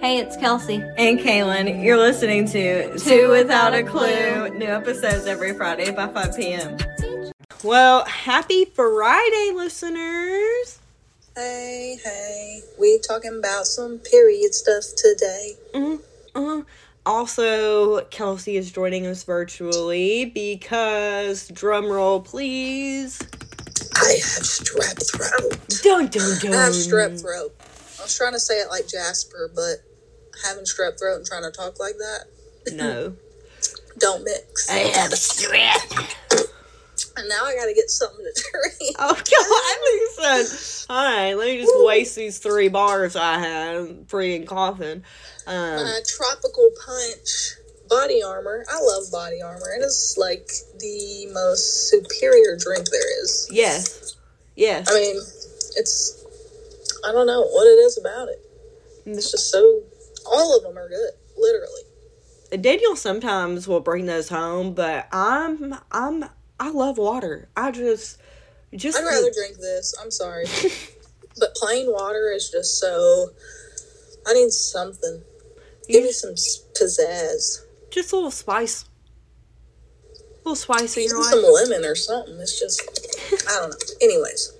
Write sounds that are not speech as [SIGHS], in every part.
Hey, it's Kelsey. And Kaylin, you're listening to Two Without a Clue. New episodes every Friday by 5 p.m. Well, happy Friday, listeners. Hey, hey. We talking about some period stuff today. Uh, also, Kelsey is joining us virtually because, drum roll, please. I have strep throat. Dun dun dun. I have strep throat. I was trying to say it like Jasper, but having strep throat and trying to talk like that No. [LAUGHS] don't mix. I have strep. And now I gotta get something to drink. Oh, [LAUGHS] God, so. All right, let me just waste these three bars I have free and coughing. Um, tropical punch body armor. I love body armor. It is like the most superior drink there is. yes. Yes. I mean, it's I don't know what it is about it. It's just so all of them are good, literally. Daniel sometimes will bring those home, but I'm I'm I love water. I just just I'd rather drink this. I'm sorry. [LAUGHS] but plain water is just so I need something. Give me some pizzazz. just a little spice. A little spice in your life. some lemon or something. It's just I don't know. Anyways,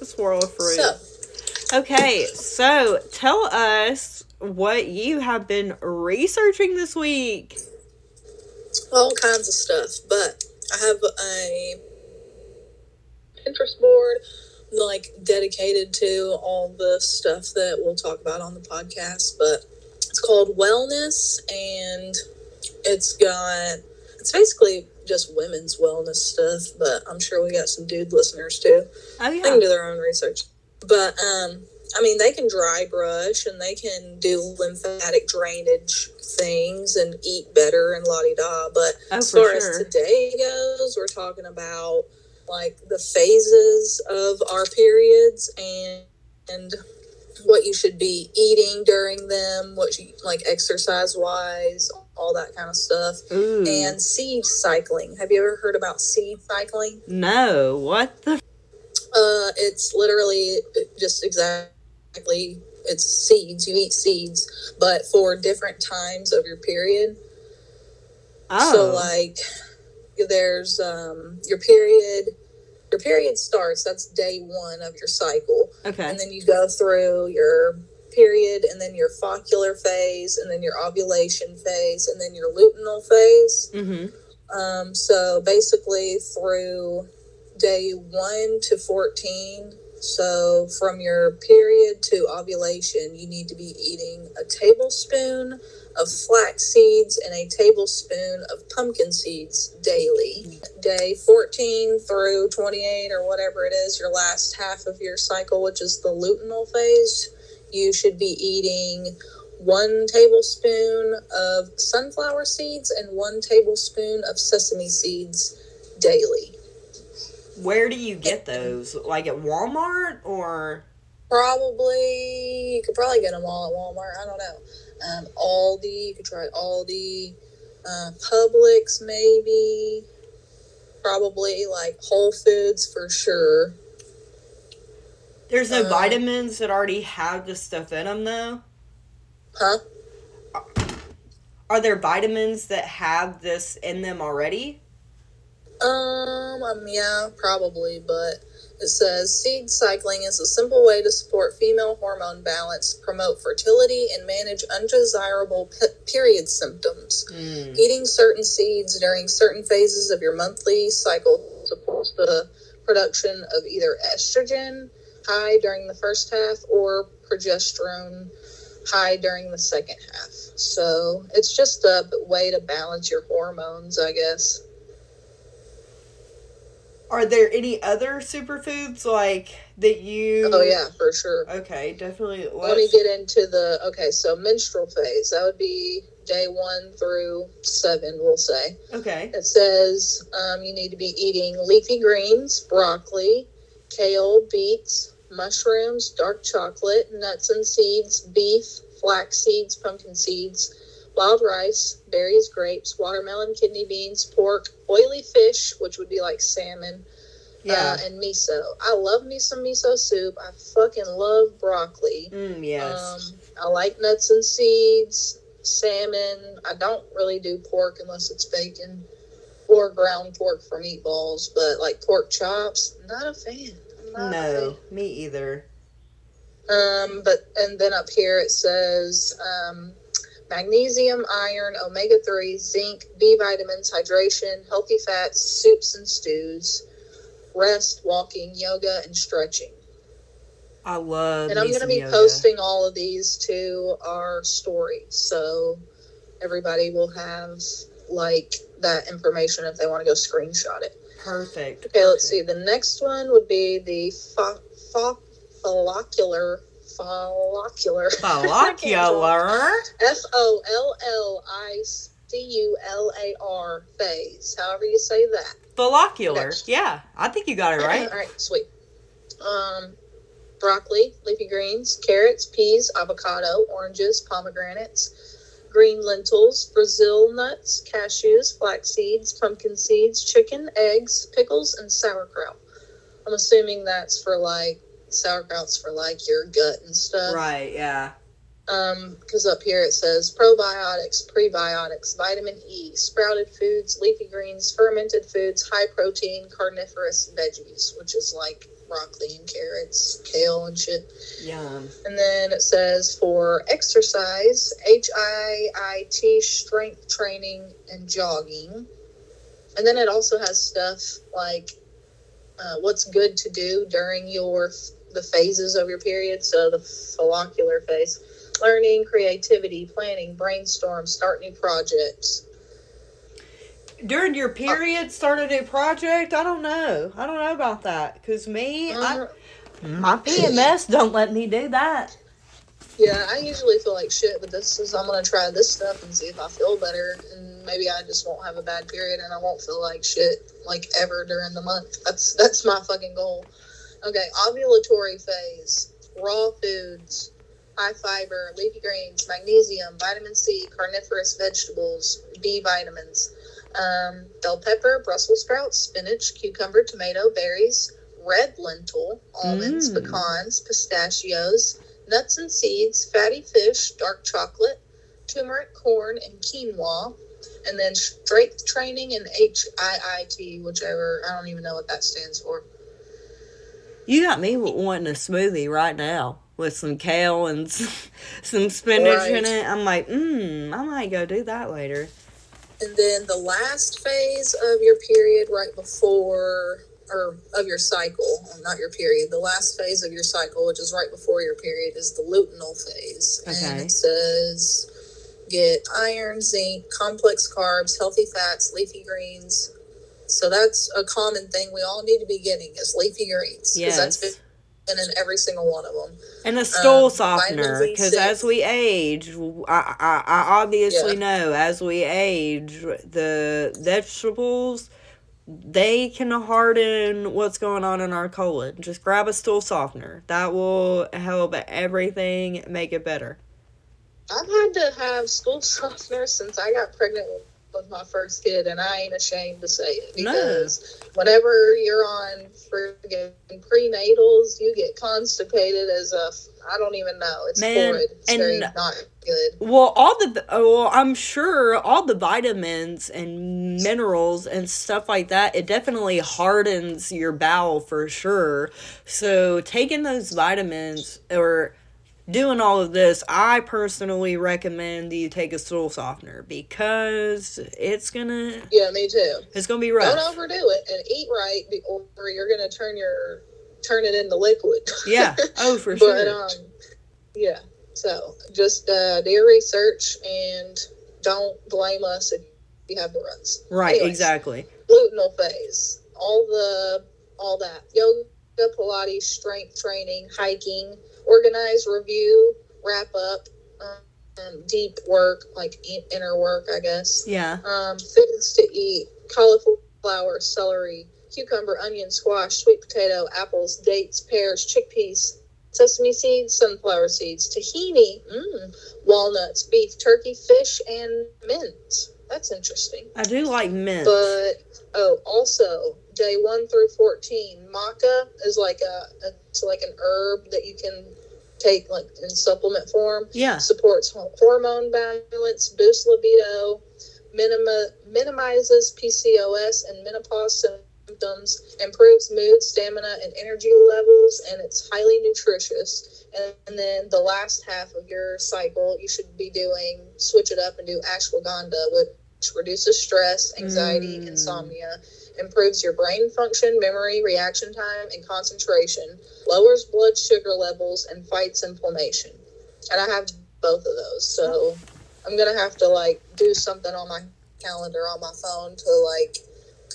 A swirl of fruit. so Okay, so tell us what you have been researching this week. all kinds of stuff. But I have a Pinterest board like dedicated to all the stuff that we'll talk about on the podcast. But it's called Wellness, and it's got it's basically just women's wellness stuff. But I'm sure we got some dude listeners too. Oh yeah. They can do their own research. But um, I mean, they can dry brush and they can do lymphatic drainage things and eat better and la di da. But Oh, as far sure. as today goes, we're talking about like the phases of our periods and and what you should be eating during them, what you like exercise wise, all that kind of stuff. Ooh. And seed cycling. Have you ever heard about seed cycling? no, what the Uh, it's literally just exactly it's seeds. You eat seeds, but for different times of your period. Oh. So like there's um your period your period starts, that's day one of your cycle. okay. And then you go through your period and then your follicular phase and then your ovulation phase and then your luteal phase. Mm-hmm. Um, so basically, through day one to 14, so from your period to ovulation, you need to be eating a tablespoon of flax seeds and a tablespoon of pumpkin seeds daily. Day 14 through 28, or whatever it is, your last half of your cycle, which is the luteal phase, you should be eating one tablespoon of sunflower seeds and one tablespoon of sesame seeds daily. Where do you get those? Like at Walmart or Probably, you could probably get them all at Walmart. I don't know. Um, Aldi, you could try Aldi. Uh, Publix, maybe. Probably like Whole Foods for sure. there's no Uh, vitamins that already have the stuff in them though? Huh? Are there vitamins that have this in them already? Um, um, yeah, probably, but it says seed cycling is a simple way to support female hormone balance, promote fertility, and manage undesirable pe- period symptoms. Mm. Eating certain seeds during certain phases of your monthly cycle supports the production of either estrogen high during the first half or progesterone high during the second half. So it's just a way to balance your hormones, I guess. Are there any other superfoods like that you? Oh yeah, for sure. Okay, definitely. Let me let's- get into the okay. So menstrual phase that would be day one through seven. We'll say Okay. it says um, you need to be eating leafy greens, broccoli, kale, beets, mushrooms, dark chocolate, nuts and seeds, beef, flax seeds, pumpkin seeds, wild rice, berries, grapes, watermelon, kidney beans, pork, oily fish, which would be like salmon, Yeah. uh, and miso. I love me some miso soup. I fucking love broccoli. mm, yes. Um, I like nuts and seeds, salmon. I don't really do pork unless it's bacon or ground pork for meatballs, but like pork chops, not a fan. Not a No, fan. me either. Um, but and then up here it says um, magnesium, iron, omega three, zinc, B vitamins, hydration, healthy fats, soups and stews, rest, walking, yoga, and stretching. I love. and I'm going to be yoga. posting all of these to our story, so everybody will have like that information if they want to go screenshot it. Perfect. Okay, let's see. The next one would be the fo- fo- follicular follicular [LAUGHS] Follicular. F O L L I C U L A R phase. However you say that. Follicular. Next. Yeah, I think you got it [CLEARS THROAT] right. All right, sweet. Um, broccoli, leafy greens, carrots, peas, avocado, oranges, pomegranates, green lentils, Brazil nuts, cashews, flax seeds, pumpkin seeds, chicken, eggs, pickles, and sauerkraut. I'm assuming that's for like sauerkraut's for like your gut and stuff. Right. Yeah. Um, because up here it says probiotics, prebiotics, vitamin E, sprouted foods, leafy greens, fermented foods, high protein, carnivorous veggies, which is like broccoli and carrots, kale and shit. Yum. And then it says for exercise, H I I T strength training and jogging. And then it also has stuff like uh, what's good to do during your the phases of your period. So the follicular phase, learning, creativity, planning, brainstorm, start new projects. During your period, start a new project. I don't know. I don't know about that. Cause me, I, Uh, my PMS don't let me do that. yeah, I usually feel like shit, but this is I'm gonna try this stuff and see if I feel better, and maybe I just won't have a bad period and I won't feel like shit like ever during the month. That's that's my fucking goal. Okay, ovulatory phase, raw foods, high fiber, leafy greens, magnesium, vitamin C, carnivorous vegetables, B vitamins, um, bell pepper, Brussels sprouts, spinach, cucumber, tomato, berries, red lentil, almonds, Mm. pecans, pistachios, nuts and seeds, fatty fish, dark chocolate, turmeric corn, and quinoa. And then strength training and HIIT, whichever, I don't even know what that stands for. You got me wanting a smoothie right now with some kale and [LAUGHS] some spinach in it. I'm like, mmm, I might go do that later. And then the last phase of your period, right before, or of your cycle, not your period, the last phase of your cycle, which is right before your period, is the luteal phase. And it says get iron, zinc, complex carbs, healthy fats, leafy greens. So that's a common thing we all need to be getting is leafy greens. Yes. that's been in every single one of them. And a stool Um, softener, because as we age, I, I, I obviously know as we age, the vegetables they can harden what's going on in our colon. Just grab a stool softener. That will help everything make it better. I've had to have stool [LAUGHS] softener since I got pregnant with, with my first kid, and I ain't ashamed to say it No. because whenever you're on friggin' prenatals, you get constipated as a I don't even know. It's Man, horrid. It's and- not good. Well, all the well, I'm sure all the vitamins and minerals and stuff like that, it definitely hardens your bowel for sure. So, taking those vitamins or doing all of this, I personally recommend that you take a stool softener because it's gonna Yeah, me too. it's gonna be rough. Don't overdo it and eat right, or you're gonna turn your turn it into liquid. Yeah. [LAUGHS] Oh, for but sure. um, yeah. So just uh, do your research and don't blame us if you have the runs. right. anyways. Exactly. Luteal phase, all the all that yoga, Pilates, strength training, hiking, organize, review, wrap up, um, deep work like inner work, I guess. Yeah. Um, foods to eat: cauliflower, celery, cucumber, onion, squash, sweet potato, apples, dates, pears, chickpeas, sesame seeds, sunflower seeds, tahini, mm, walnuts, beef, turkey, fish, and mint. That's interesting. I do like mint. But oh, also day one through fourteen, maca is like a it's like an herb that you can take like in supplement form. Yeah. Supports hormone balance, boosts libido, minima, minimizes PCOS and menopause symptoms, improves mood, stamina, and energy levels, and it's highly nutritious. And, and then the last half of your cycle, you should be doing switch it up and do ashwagandha, which reduces stress, anxiety, Mm. insomnia, improves your brain function, memory, reaction time, and concentration, lowers blood sugar levels, and fights inflammation. And I have both of those, so I'm gonna have to like do something on my calendar on my phone to like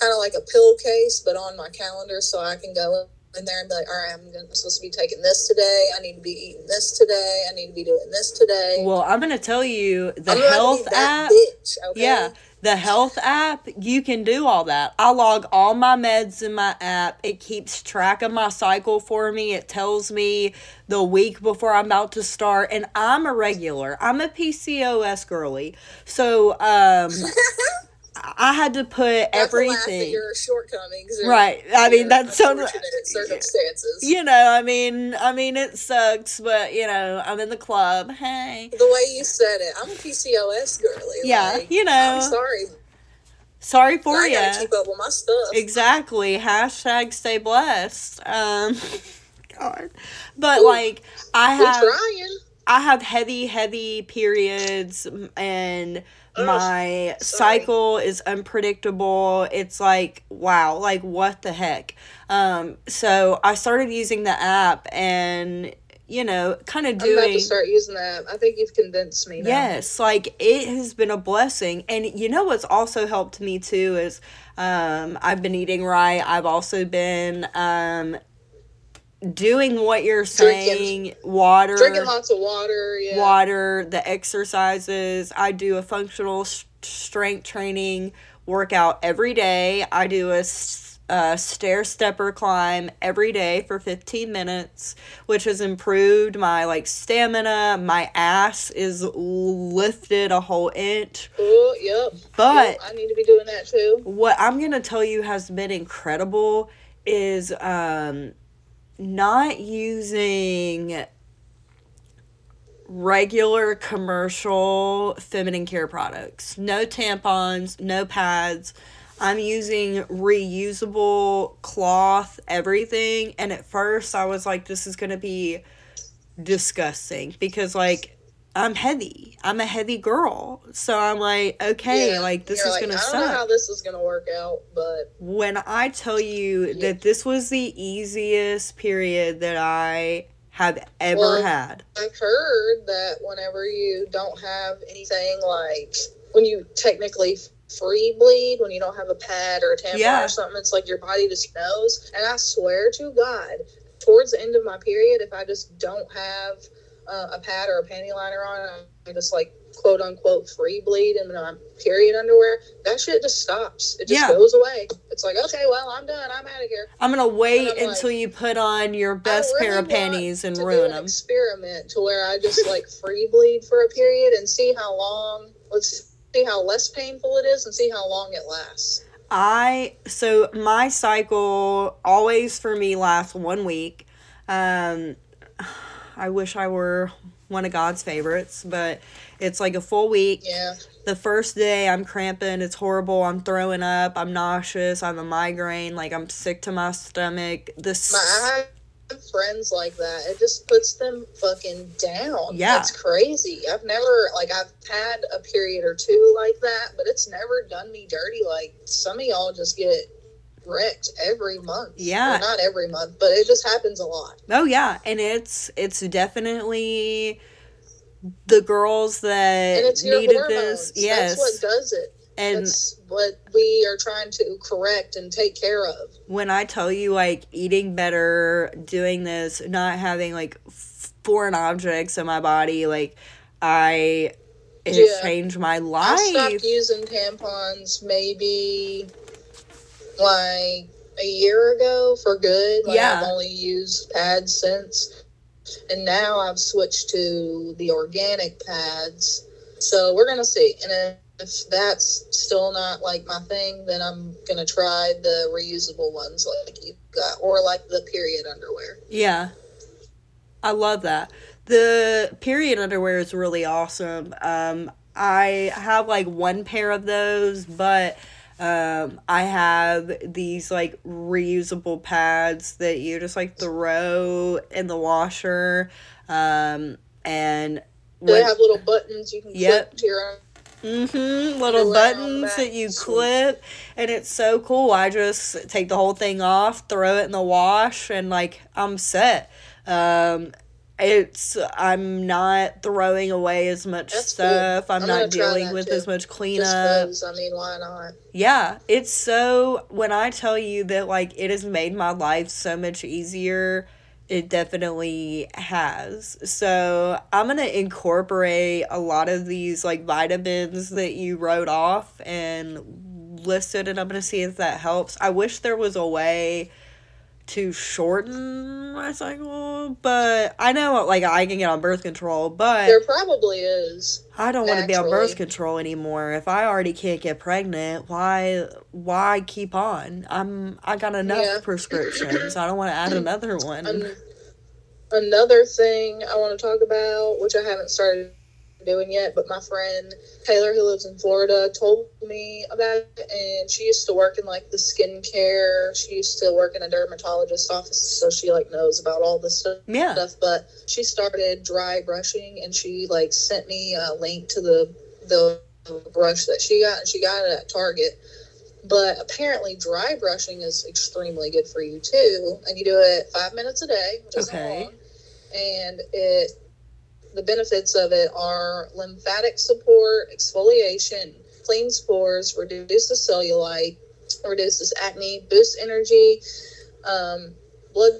kind of like a pill case, but on my calendar, so I can go in there and be like, all right, I'm, gonna, I'm supposed to be taking this today. I need to be eating this today. I need to be doing this today. Well, I'm gonna tell you the health app. bitch, okay? Yeah, the health app, you can do all that. I log all my meds in my app. It keeps track of my cycle for me. It tells me the week before I'm about to start. And I'm a regular. I'm a PCOS girly. So um [LAUGHS] I had to put Not to laugh at everything. your shortcomings. or Right. I mean that's so circumstances. you know, I mean I mean it sucks, but you know, I'm in the club. Hey. The way you said it, I'm a PCOS girly. Yeah, like, you know. I'm sorry. Sorry for you. keep up with my stuff. Exactly. Hashtag stay blessed. Um [LAUGHS] God. But like I have trying. I have heavy, heavy periods and Ugh, my sorry. cycle is unpredictable. It's like wow, like what the heck? Um so I started using the app and you know, kind of I'm about doing to start using that. I think you've convinced me. Now. Yes, like it has been a blessing. And you know what's also helped me too is um I've been eating right. I've also been um doing what you're saying, Drinking- water, Drinking lots of water. Yeah. water, the exercises. I do a functional s- strength training workout every day. I do a, s- a stair stepper climb every day for 15 minutes, which has improved my like stamina. My ass is lifted a whole inch. Oh, yep. But Yep, I need to be doing that too. what I'm gonna tell you has been incredible is um not using regular commercial feminine care products. No tampons, no pads. I'm using reusable cloth, everything. And at first I was like, this is gonna be disgusting because like I'm heavy. I'm a heavy girl. So I'm like, okay, Yeah, like this you're is like, gonna suck. I don't suck know how this is gonna work out, but when I tell you Yeah. that this was the easiest period that I have ever Well, had. I've heard that whenever you don't have anything like when you technically free bleed, when you don't have a pad or a tampon Yeah. or something, it's like your body just knows. And I swear to God, towards the end of my period, if I just don't have uh, a pad or a panty liner on, I'm just like quote unquote free bleed in my period underwear. That shit just stops. It just Yeah. goes away. It's like okay, well I'm done. I'm out of here. I'm gonna wait I'm like, until you put on your best pair of panties and ruin an them. Experiment to where I just like [LAUGHS] free bleed for a period and see how long. Let's see how less painful it is and see how long it lasts. I so my cycle always for me lasts one week. Um I wish I were one of God's favorites, but it's like a full week. Yeah, The first day I'm cramping, it's horrible. I'm throwing up, I'm nauseous, I have a migraine, like I'm sick to my stomach. This my I have friends like that. It just puts them fucking down. Yeah. it's crazy. I've never like I've had a period or two like that, but it's never done me dirty. Like some of y'all just get wrecked every month. Yeah. Well, not every month, but it just happens a lot. Oh yeah, and it's it's definitely the girls that And it's your needed hormones. this. Yes. That's what does it. and That's what we are trying to correct and take care of. when I tell you like eating better, doing this, not having like foreign objects in my body, like I it Yeah. changed my I life. stopped using tampons maybe like a year ago for good. Like Yeah. I've only used pads since. And now I've switched to the organic pads. So we're gonna see. And if that's still not like my thing, then I'm gonna try the reusable ones like you got or like the period underwear. Yeah. I love that. The period underwear is really awesome. Um, I have like one pair of those, but um, I have these like reusable pads that you just like throw in the washer. Um, and they when- have little buttons you can Yep. clip to your own? Mm-hmm. Little buttons that you clip, and it's so cool. I just take the whole thing off, throw it in the wash, and like I'm set. Um, it's I'm not throwing away as much That's cool. stuff. I'm, I'm not dealing with too. as much cleanup. I mean, why not? Yeah, it's so when I tell you that like it has made my life so much easier, it definitely has. So, I'm going to incorporate a lot of these like vitamins that you wrote off and listed and I'm going to see if that helps. I wish there was a way to shorten my cycle, but I know like I can get on birth control, but There probably is. I don't want to be on birth control anymore. If I already can't get pregnant, why why keep on? I'm I got enough Yeah. prescriptions. I don't want to add another one. An- another thing I want to talk about, which I haven't started doing yet, but my friend Taylor, who lives in Florida, told me about it. And she used to work in like the skincare. She used to work in a dermatologist's office, so she like knows about all this stuff. yeah. stuff, but she started dry brushing and she like sent me a link to the the brush that she got and she got it at Target. But apparently dry brushing is extremely good for you too. And you do it five minutes a day, which isn't Okay. long. And it the benefits of it are lymphatic support, exfoliation, cleans pores, reduces cellulite, reduces acne, boosts energy, um, blood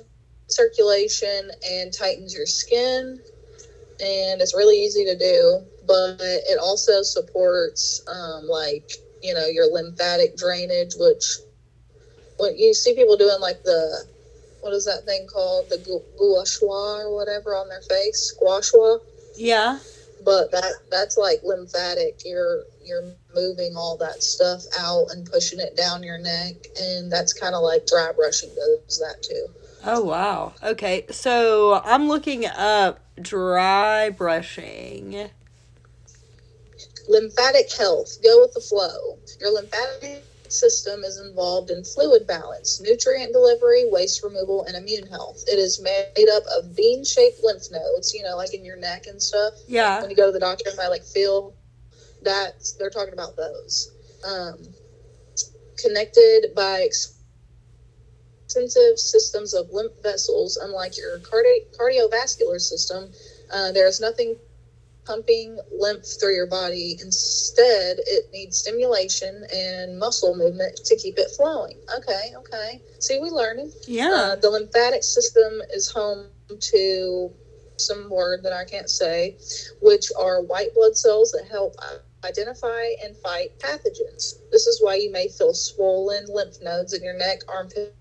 circulation and tightens your skin. And it's really easy to do but it also supports um, like you know your lymphatic drainage which when you see people doing like the what is that thing called the gu- gua sha or whatever on their face gua sha Yeah. but that that's like lymphatic you're you're moving all that stuff out and pushing it down your neck and that's kind of like dry brushing does that too Oh wow. Okay. So, I'm looking up dry brushing. lymphatic health go with the flow your lymphatic system is involved in fluid balance nutrient delivery waste removal and immune health. It is made up of bean-shaped lymph nodes you know like in your neck and stuff. Yeah. when you go to the doctor and I like feel that they're talking about those. Um, connected by extensive systems of lymph vessels unlike your cardi- cardiovascular system uh, there is nothing pumping lymph through your body instead it needs stimulation and muscle movement to keep it flowing okay okay see we learning Yeah. uh, the lymphatic system is home to some word that I can't say, which are white blood cells that help identify and fight pathogens. This is why you may feel swollen lymph nodes in your neck, armpits,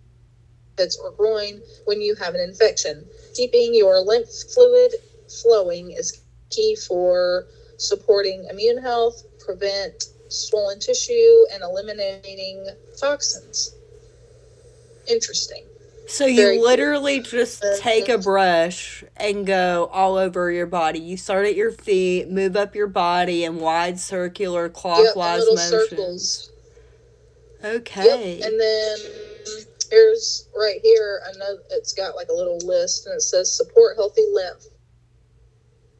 or groin when you have an infection. Keeping your lymph fluid flowing is key for supporting immune health, prevent swollen tissue, and eliminating toxins. Interesting. So you Very cool. literally just take a brush and go all over your body. You start at your feet, move up your body in wide circular Yep, clockwise little motions. circles. Okay. Yep. And then here's right here another. It's got like a little list, and it says support healthy lymph.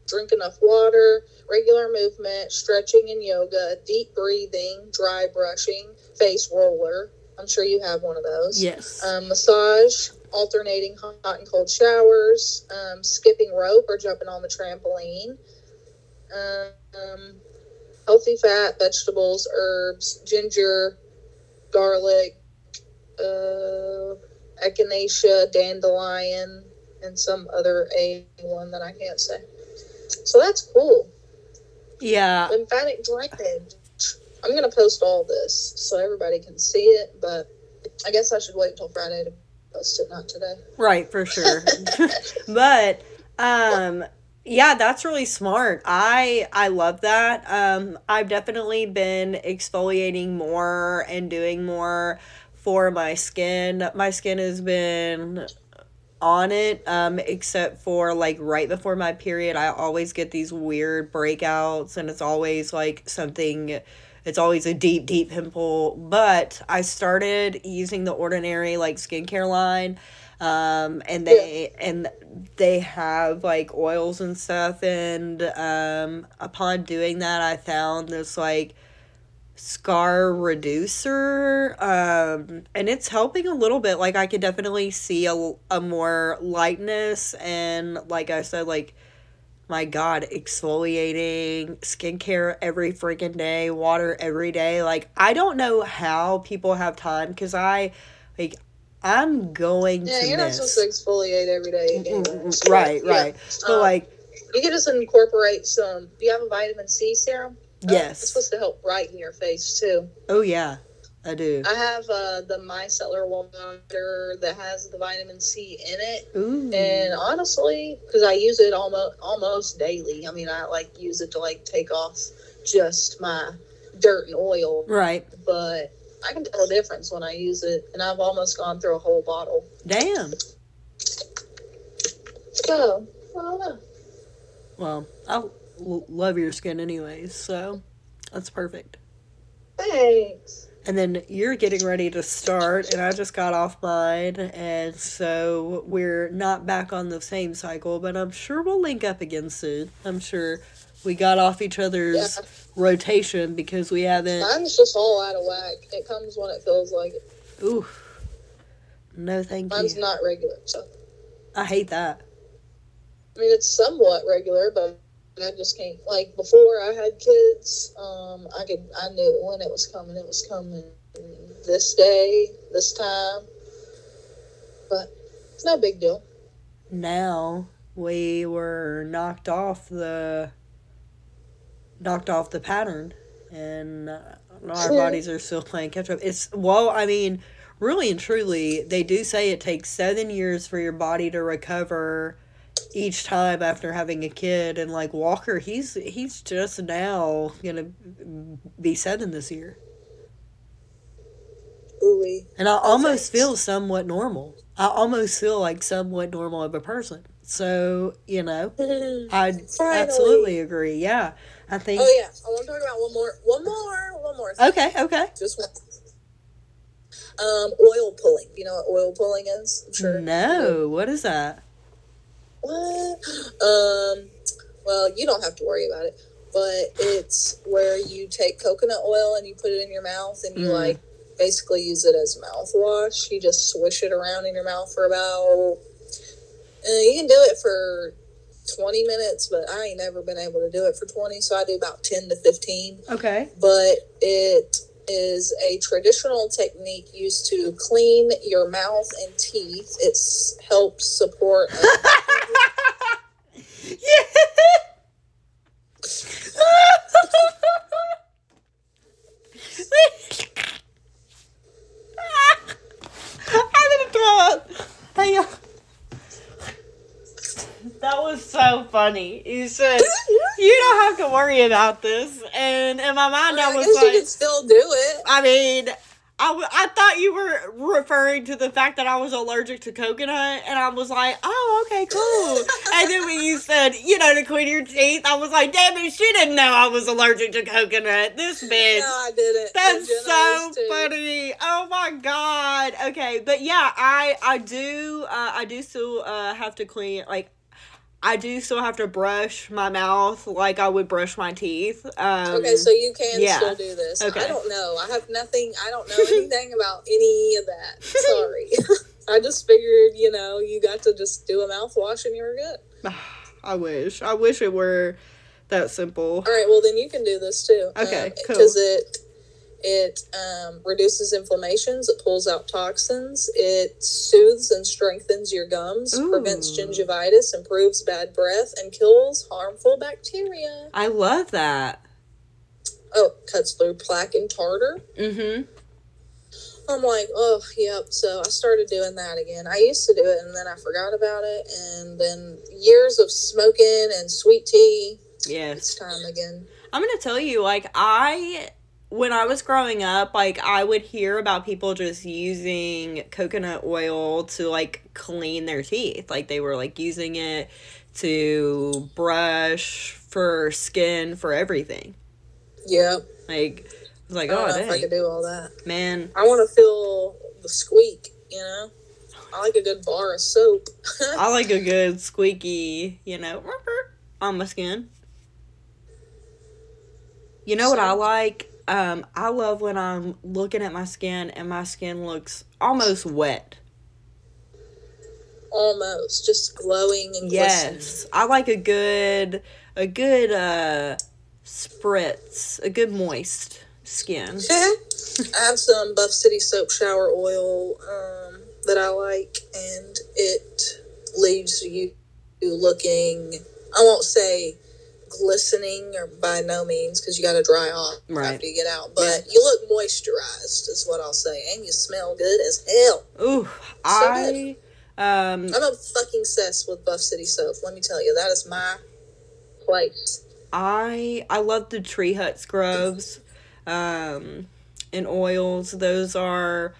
Drink enough water, regular movement, stretching and yoga, deep breathing, dry brushing, face roller. I'm sure you have one of those. yes. Um, massage, alternating hot and cold showers, um, skipping rope or jumping on the trampoline. Um, healthy fat, vegetables, herbs, ginger, garlic, uh, echinacea, dandelion, and some other A one that I can't say. So that's cool. yeah. Lymphatic drainage. I'm gonna post all this so everybody can see it, but I guess I should wait until Friday to post it, not today. Right, for sure. [LAUGHS] but um yeah, that's really smart. I I love that. Um I've definitely been exfoliating more and doing more for my skin. My skin has been on it um except for like right before my period I always get these weird breakouts and it's always like something it's always a deep deep pimple but I started using the ordinary like skincare line um and they yeah. and they have like oils and stuff and um upon doing that I found this like scar reducer um and it's helping a little bit like i could definitely see a, a more lightness and like i said like my god exfoliating skincare every freaking day water every day like i don't know how people have time because i like i'm going yeah, to you're miss. not supposed to exfoliate every day right right yeah. but um, like you can just incorporate some do you have a vitamin c serum Yes. It's supposed to help brighten your face too. Oh yeah, I do. I have uh, the micellar water that has the vitamin C in it, Ooh. and honestly, because I use it almost almost daily. I mean, I like use it to like take off just my dirt and oil. Right. But I can tell a difference when I use it, and I've almost gone through a whole bottle. Damn. So, I don't know. Well, I'll love your skin anyways, so that's perfect. Thanks. And then you're getting ready to start, and I just got off mine, and so we're not back on the same cycle, but I'm sure we'll link up again soon. I'm sure we got off each other's yeah. rotation because we haven't. Mine's just all out of whack. It comes when it feels like it. Ooh. No, thank Mine's you. Mine's not regular, so. I hate that. I mean, it's somewhat regular, but I just can't. Like before I had kids, um, I could I knew when it was coming. It was coming this day, this time. But it's no big deal. Now we were knocked off the knocked off the pattern, and uh, our bodies are still playing catch up. It's well, I mean, really and truly, they do say it takes seven years for your body to recover each time after having a kid and like Walker he's he's just now gonna be seven this year. Ooh. And I almost feel somewhat normal. I almost feel like somewhat normal of a person. So, you know, [LAUGHS] I absolutely agree. Yeah. I think Oh yeah. I want to talk about one more one more one more thing. Okay, okay. Just one. Um, oil pulling. You know what oil pulling is? I'm sure. No, what is that? What? Um, well, you don't have to worry about it, but it's where you take coconut oil and you put it in your mouth and you mm. like basically use it as mouthwash. You just swish it around in your mouth for about. Uh, you can do it for 20 minutes, but I ain't never been able to do it for 20, so I do about 10 to 15. Okay. But it is a traditional technique used to clean your mouth and teeth. It helps support. [LAUGHS] yeah. [LAUGHS] I'm gonna throw up. Hang on. That was so funny. You said you don't have to worry about this, and in my mind, I, I was like, you can still do it. I mean, I, w- I thought you were referring to the fact that I was allergic to coconut, and I was like, oh, okay, cool. and then when you said, you know, to clean your teeth, I was like, damn it, she didn't know I was allergic to coconut. This bitch. No, I didn't. That's so funny. Oh my god. Okay, but yeah, I I do uh, I do still uh, have to clean like I do still have to brush my mouth like I would brush my teeth. Um, okay, so you can yeah. still do this. Okay. I don't know. I have nothing. I don't know anything about any of that. Sorry. [LAUGHS] I just figured, you know, you got to just do a mouthwash and you were good. [SIGHS] I wish. I wish it were that simple. All right. Well, then you can do this too. Okay. Um, cool. Because it it um, reduces inflammations. It pulls out toxins. It soothes and strengthens your gums, Ooh. prevents gingivitis, improves bad breath, and kills harmful bacteria. I love that. Oh, cuts through plaque and tartar. Mm-hmm. I'm like, oh, yep. So I started doing that again. I used to do it and then I forgot about it. And then years of smoking and sweet tea. Yes. It's time again. I'm going to tell you, like, I when I was growing up, like I would hear about people just using coconut oil to like clean their teeth. Like they were like using it to brush for skin for everything. Yeah. Like I was like, I don't oh know if I could do all that. man. I want to feel the squeak, you know? I like a good bar of soap. [LAUGHS] I like a good squeaky, you know, on my skin. You know what I like? Um, I love when I'm looking at my skin and my skin looks almost wet. Almost. Just glowing and glistening. Yes, I like a good, a good uh, spritz, a good moist skin. [LAUGHS] I have some Buff City soap shower oil um, that I like, and it leaves you looking, I won't say glistening or by no means because you got to dry off Right. after you get out, but you look moisturized, is what I'll say, and you smell good as hell. Ooh, I um, I'm a fucking obsessed with Buff City soap. Let me tell you, that is my place. I I love the Tree Hut scrubs, um, and oils. Those are,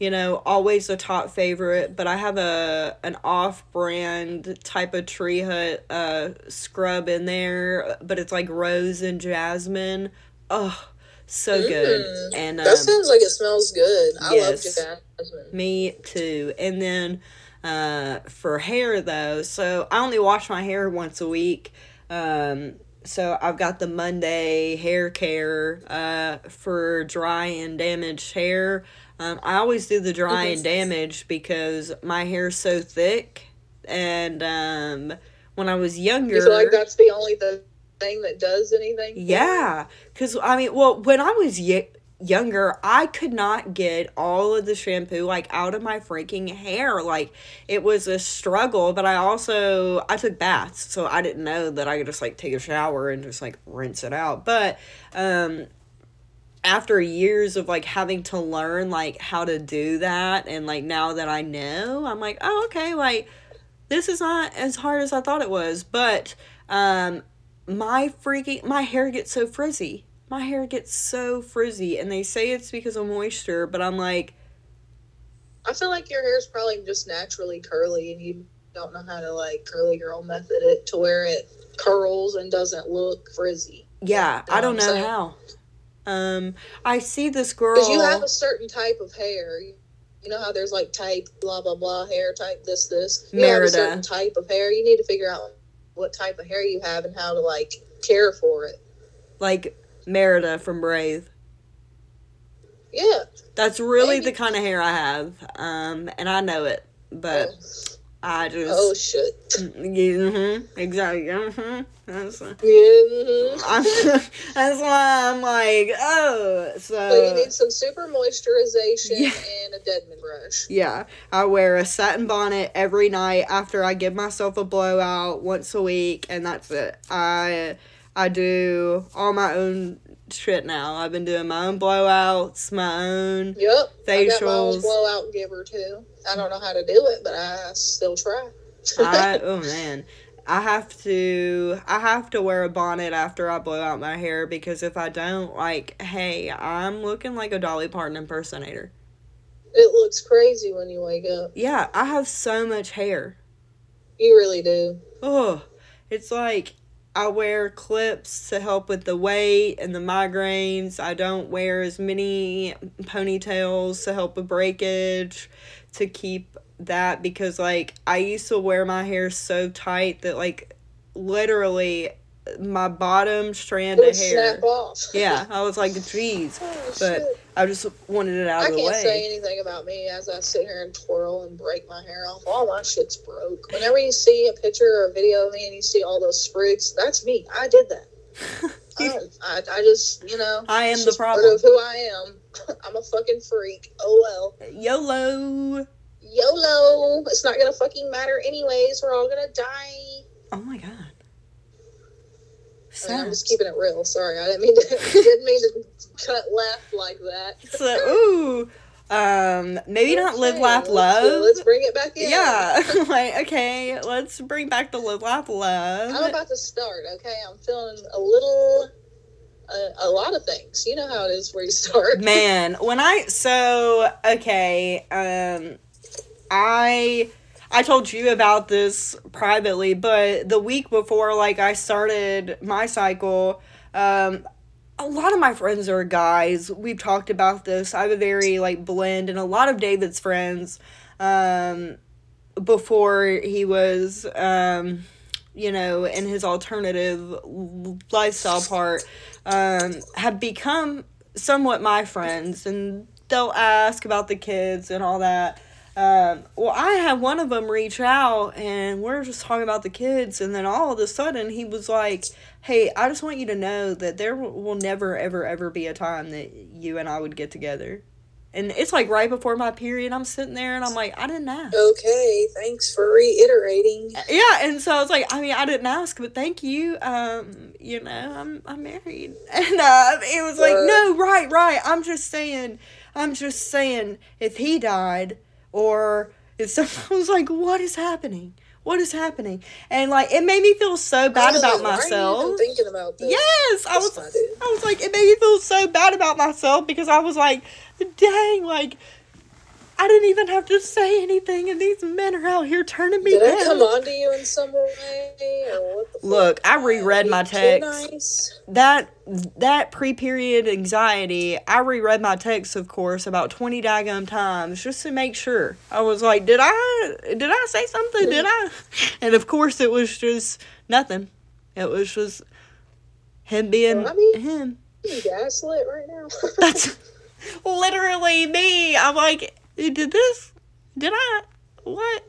you know, always a top favorite. But I have a an off brand type of Tree Hut uh scrub in there, but it's like rose and jasmine. Oh, so good. Mm. And um, That sounds like it smells good. I yes. love jasmine. me too. And then uh, for hair though, so I only wash my hair once a week. Um, so I've got the Monday hair care uh, for dry and damaged hair. Um, I always do the dry and damaged because my hair's so thick. And um, when I was younger, You feel like that's the only the thing that does anything? yeah, because I mean, well, when I was y- younger, I could not get all of the shampoo like out of my freaking hair. Like it was a struggle. But I also I took baths, so I didn't know that I could just like take a shower and just like rinse it out. But um, after years of like having to learn like how to do that, and like now that I know, I'm like, oh okay, like this is not as hard as I thought it was. But um, my freaking my hair gets so frizzy. My hair gets so frizzy, and they say it's because of moisture, but I'm like, I feel like your hair's probably just naturally curly and you don't know how to like curly girl method it to where it curls and doesn't look frizzy. yeah, I don't know saying? how. Um, I see this girl. Because you have a certain type of hair. You, know how there's like type blah blah blah hair type this this. You have Merida. a certain type of hair. You need to figure out what type of hair you have and how to like care for it. like Merida from Brave. Yeah. That's really Maybe. the kind of hair I have, um, and I know it, but I just. oh shit. hmm exactly. hmm That's, [LAUGHS] that's why I'm like, oh, so. You need some super moisturization Yeah. and a Denman brush. Yeah, I wear a satin bonnet every night after I give myself a blowout once a week, and that's it. I I do all my own shit now. I've been doing my own blowouts, my own. Yep. I got my own Facials. blowout giver too. I don't know how to do it, but I still try. I [LAUGHS] oh man, I have to I have to wear a bonnet after I blow out my hair because if I don't, like, hey, I'm looking like a Dolly Parton impersonator. it looks crazy when you wake up. Yeah, I have so much hair. You really do. Oh, it's like I wear clips to help with the weight and the migraines. I don't wear as many ponytails to help with breakage to keep that because like I used to wear my hair so tight that like literally my bottom strand of hair. snap off. [LAUGHS] Yeah, I was like, geez. Oh, But. I just wanted it out I of the way. I can't say anything about me as I sit here and twirl and break my hair off. All my shit's broke. Whenever you see a picture or a video of me and you see all those sprigs, that's me. I did that. [LAUGHS] I, I, I just, you know, I am the problem. Of who I am. [LAUGHS] I'm a fucking freak. Oh well. YOLO. YOLO. It's not gonna fucking matter anyways. We're all gonna die. Oh my god. I mean, Sad. just keeping it real. Sorry, I didn't mean to. [LAUGHS] didn't mean to cut laugh like that. So, ooh, um, maybe not live, Okay, laugh, let's- love. Let's bring it back in. yeah, [LAUGHS] like okay, let's bring back the live, laugh, love. I'm about to start. Okay, I'm feeling a little, a lot of things. You know how it is where you [LAUGHS] start. Man, when I so okay, um I I told you about this privately, but the week before like I started my cycle, um a lot of my friends are guys. We've talked about this. I have a very like blend and a lot of David's friends um before he was um you know in his alternative lifestyle part um have become somewhat my friends and they'll ask about the kids and all that um, well, I had one of them reach out and we're just talking about the kids, and then all of a sudden he was like, Hey, I just want you to know that there will never, ever, ever be a time that you and I would get together. And it's like right before my period, I'm sitting there and I'm like, I didn't ask. Okay, thanks for reiterating. Yeah, and so I was like, I mean, I didn't ask, but thank you. Um, you know, I'm I'm married, [LAUGHS] and uh, it was like, no, right, right. I'm just saying, I'm just saying, if he died or if someone [LAUGHS] was like, "What is happening? What is happening?" And like, it made me feel so bad about myself. thinking about this? Yes, I was. I was like, it made me feel so bad about myself because I was like, "Dang!" Like, I didn't even have to say anything, and these men are out here turning me Did down. I come on to you in some way, or what the Look, fuck? I reread my text. nice? that that pre-period anxiety i reread my text of course about 20 daggum times just to make sure i was like did i did i say something did i [LAUGHS] and of course it was just nothing it was just him being mean- him You gaslit right now. that's [LAUGHS] literally me i'm like did this did i what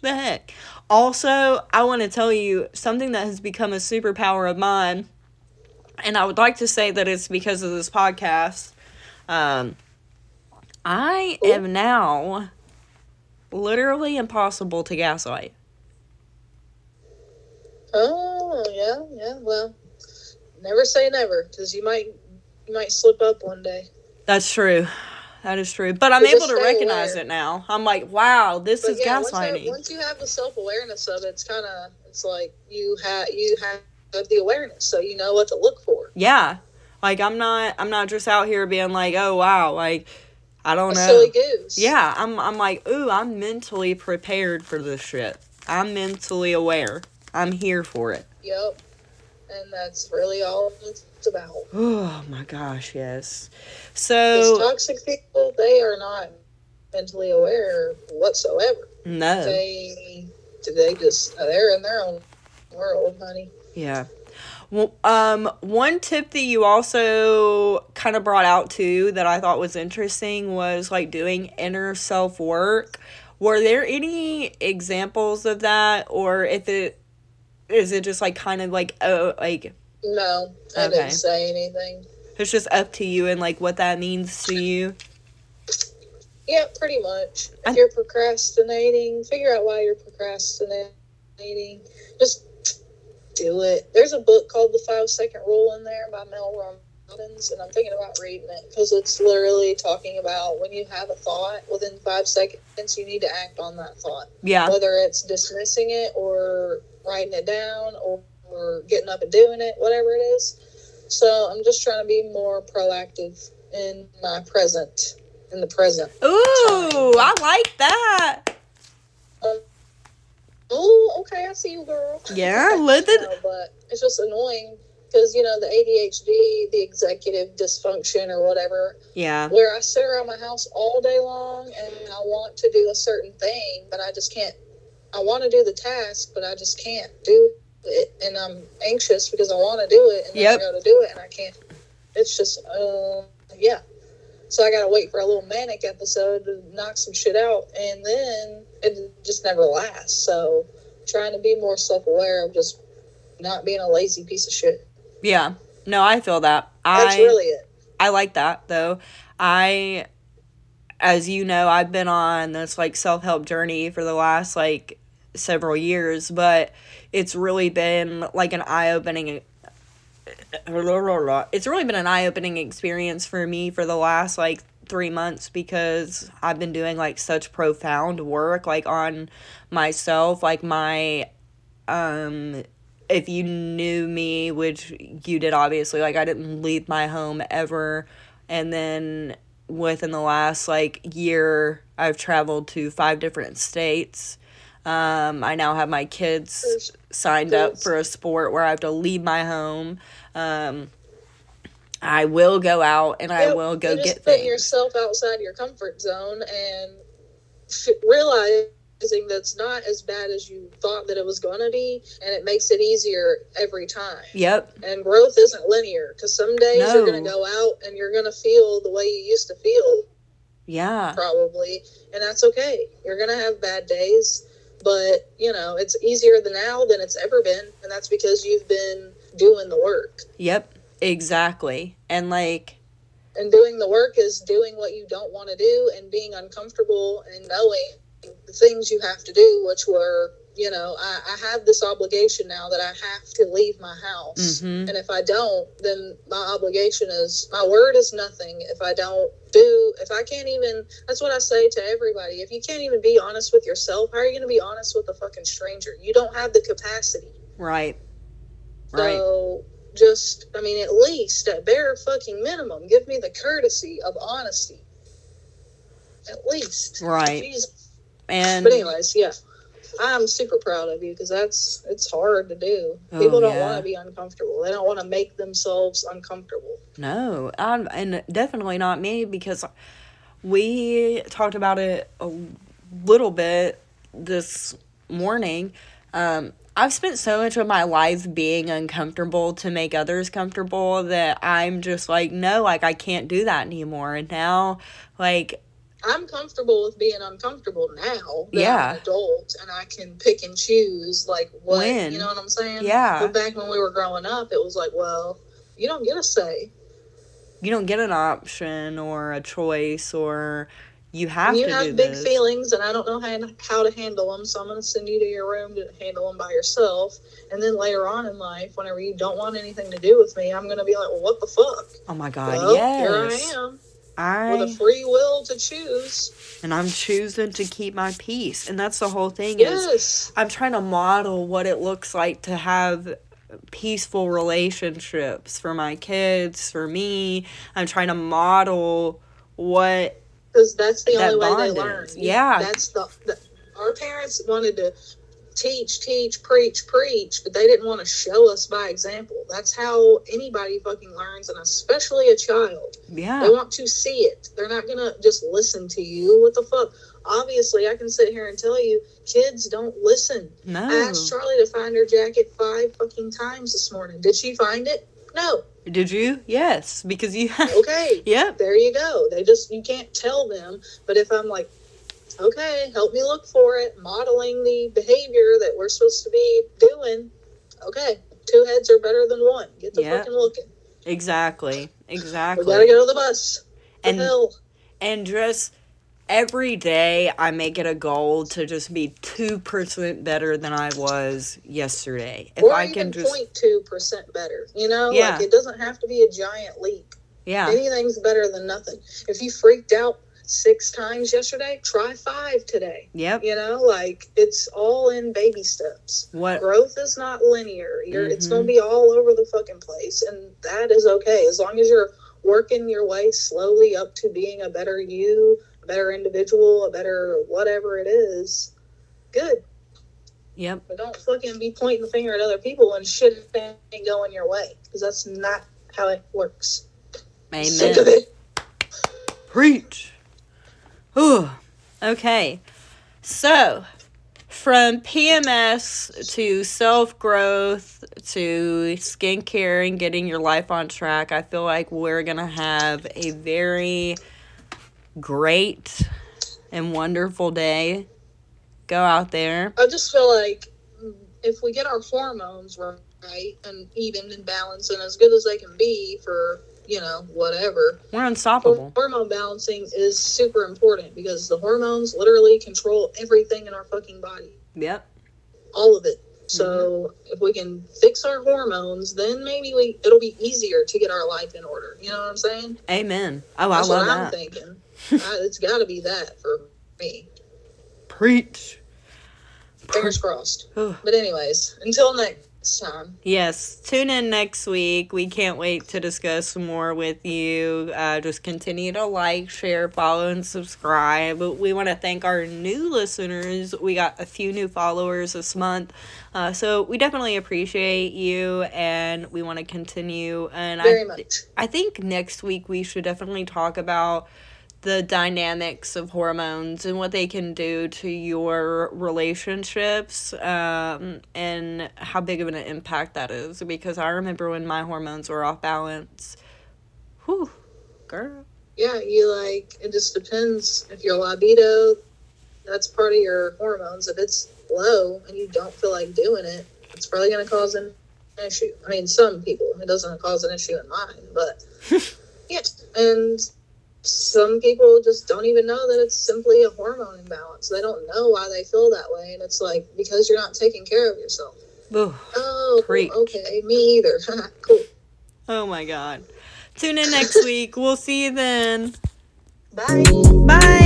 the heck also i want to tell you something that has become a superpower of mine and I would like to say that it's because of this podcast. Um, I am now literally impossible to gaslight. oh yeah, yeah. Well, never say never, because you might you might slip up one day. That's true. That is true. But I'm able to recognize aware. it now. I'm like, wow, this But is yeah, once, gaslighting. that, once you have the self awareness of it, it's kind of it's like you have you have the awareness, so you know what to look for. yeah. Like I'm not I'm not just out here being like, "Oh wow, like I don't A know." silly goose. Yeah, I'm I'm like, "Ooh, I'm mentally prepared for this shit. I'm mentally aware. I'm here for it." Yep. And that's really all it's about. [GASPS] Oh my gosh, yes. These So toxic people, they are not mentally aware whatsoever. no, They they just they're in their own world, honey. yeah. Well, um, one tip that you also kind of brought out too that I thought was interesting was like doing inner self work. Were there any examples of that, or if it is it just like kind of like oh like No, I Okay. didn't say anything. it's just up to you and like what that means to you? Yeah, pretty much. If I- you're procrastinating, figure out why you're procrastinating. Just do it. There's a book called The Five Second Rule in there by Mel Robbins, and I'm thinking about reading it because it's literally talking about when you have a thought within five seconds, you need to act on that thought. Yeah, Whether it's dismissing it or writing it down or, or getting up and doing it, whatever it is. So I'm just trying to be more proactive in my present, in the present. Ooh, I like that. Oh, okay, I see you, girl. [LAUGHS] Yeah, let it. No, but it's just annoying because you know the ADHD, the executive dysfunction or whatever, Yeah, where I sit around my house all day long and I want to do a certain thing, but I just can't. I want to do the task, but I just can't do it, and I'm anxious because I want to do it, and Yep. I go to do it, and I can't. It's just, uh, yeah. So I gotta wait for a little manic episode to knock some shit out, and then it just never lasts. So trying to be more self aware of just not being a lazy piece of shit. yeah. No, I feel that. That's I really it. I like that though. I as you know, I've been on this like self-help journey for the last like several years, but it's really been like an eye-opening it's really been an eye-opening experience for me for the last like 3 months because I've been doing like such profound work like on myself, like my um if you knew me, which you did obviously, like I didn't leave my home ever. And then within the last like year, I've traveled to five different states. Um, I now have my kids signed up for a sport where I have to leave my home. Um, I will go out and I Yep, will go get things. yourself outside your comfort zone and f- realizing that's not as bad as you thought that it was going to be, and it makes it easier every time. Yep. And growth isn't linear because some days you're going to go out and you're going to feel the way you used to feel, Yeah. probably, and that's okay. You're going to have bad days, but you know it's easier than now than it's ever been, and that's because you've been doing the work. Yep. Exactly. And like, and doing the work is doing what you don't want to do and being uncomfortable and knowing the things you have to do which were you know i, I have this obligation now that i have to leave my house Mhm. and if i don't then my obligation is my word is nothing if i don't do if i can't even that's what i say to everybody if you can't even be honest with yourself how are you going to be honest with a fucking stranger you don't have the capacity right. Right. so just, I mean, at least at bare fucking minimum, give me the courtesy of honesty. At least, Right. Jesus. And But anyways, yeah, I'm super proud of you because that's it's hard to do. Oh, People don't yeah. want to be uncomfortable. They don't want to make themselves uncomfortable. No, I'm, and definitely not me because we talked about it a little bit this morning. Um, I've spent so much of my life being uncomfortable to make others comfortable that I'm just like, no, like I can't do that anymore. And now, like, I'm comfortable with being uncomfortable now. That Yeah. I'm an adult and I can pick and choose like what When. you know what I'm saying. Yeah. But back when we were growing up, it was like, well, you don't get a say. you don't get an option or a choice or you have you to You have big this. feelings and i don't know how, how to handle them so i'm going to send you to your room to handle them by yourself and then later on in life whenever you don't want anything to do with me i'm going to be like well what the fuck Oh my God, well yes. here i am I with a free will to choose and I'm choosing to keep my peace. And that's the whole thing is yes I'm trying to model what it looks like to have peaceful relationships for my kids, for me. I'm trying to model what because that's the That only way they learn is. Yeah. that's the, the our parents wanted to teach teach preach preach but they didn't want to show us by example that's how anybody fucking learns and especially a child Yeah. They want to see it. They're not gonna just listen to you. What the fuck? Obviously, I can sit here and tell you, kids don't listen. I asked Charlie to find her jacket five fucking times this morning. Did she find it? No. Did you? Yes, because you [LAUGHS] Okay. Yep. There you go. They just you can't tell them. But if I'm like, okay, help me look for it, modeling the behavior that we're supposed to be doing. Okay, two heads are better than one. Get the Yeah. fucking looking. Exactly. Exactly. We gotta go to the bus. The And- hell. and just every day I make it a goal to just be 2% better than I was yesterday. If or I even can just 0.2 percent better. You know, Yeah. like it doesn't have to be a giant leap. yeah. Anything's better than nothing. If you freaked out six times yesterday, try five today. Yep. You know, like it's all in baby steps. What Growth is not linear. You're, It's Mhm. going to be all over the fucking place, and that is okay as long as you're working your way slowly up to being a better you, a better individual, a better whatever it is. Good. Yep. But don't fucking be pointing the finger at other people and shit ain't going your way because that's not how it works. Sick of Amen. it. Preach. Ooh. Okay. So, from PMS to self growth to skincare and getting your life on track, I feel like we're going to have a very great and wonderful day. Go out there. I just feel like if we get our hormones right and even and balanced and as good as they can be for you know whatever We're unstoppable. hormone balancing is super important because the hormones literally control everything in our fucking body Yep. all of it mm-hmm. so if we can fix our hormones then maybe we it'll be easier to get our life in order you know what i'm saying Amen. Oh, that's I love what i'm that. thinking [LAUGHS] I, it's got to be that for me Preach. fingers crossed [SIGHS] but anyways until next time. Yes, tune in next week. We can't wait to discuss more with you. Uh, just continue to like, share, follow, and subscribe. We want to thank our new listeners. We got a few new followers this month. Uh, so we definitely appreciate you and we want to continue. And Very I, much. I think next week we should definitely talk about the dynamics of hormones and what they can do to your relationships um, and how big of an impact that is. Because I remember when my hormones were off balance. Whew, girl. Yeah, you like it just depends if your libido that's part of your hormones. If it's low and you don't feel like doing it, it's probably gonna cause an issue. I mean some people it doesn't cause an issue in mine, but [LAUGHS] yeah. And some people just don't even know that it's simply a hormone imbalance. They don't know why they feel that way, and it's like because you're not taking care of yourself. Ooh, Oh, Preach. okay, me either. [LAUGHS] cool. oh my god. Tune in next week. We'll see you then. Bye. Bye.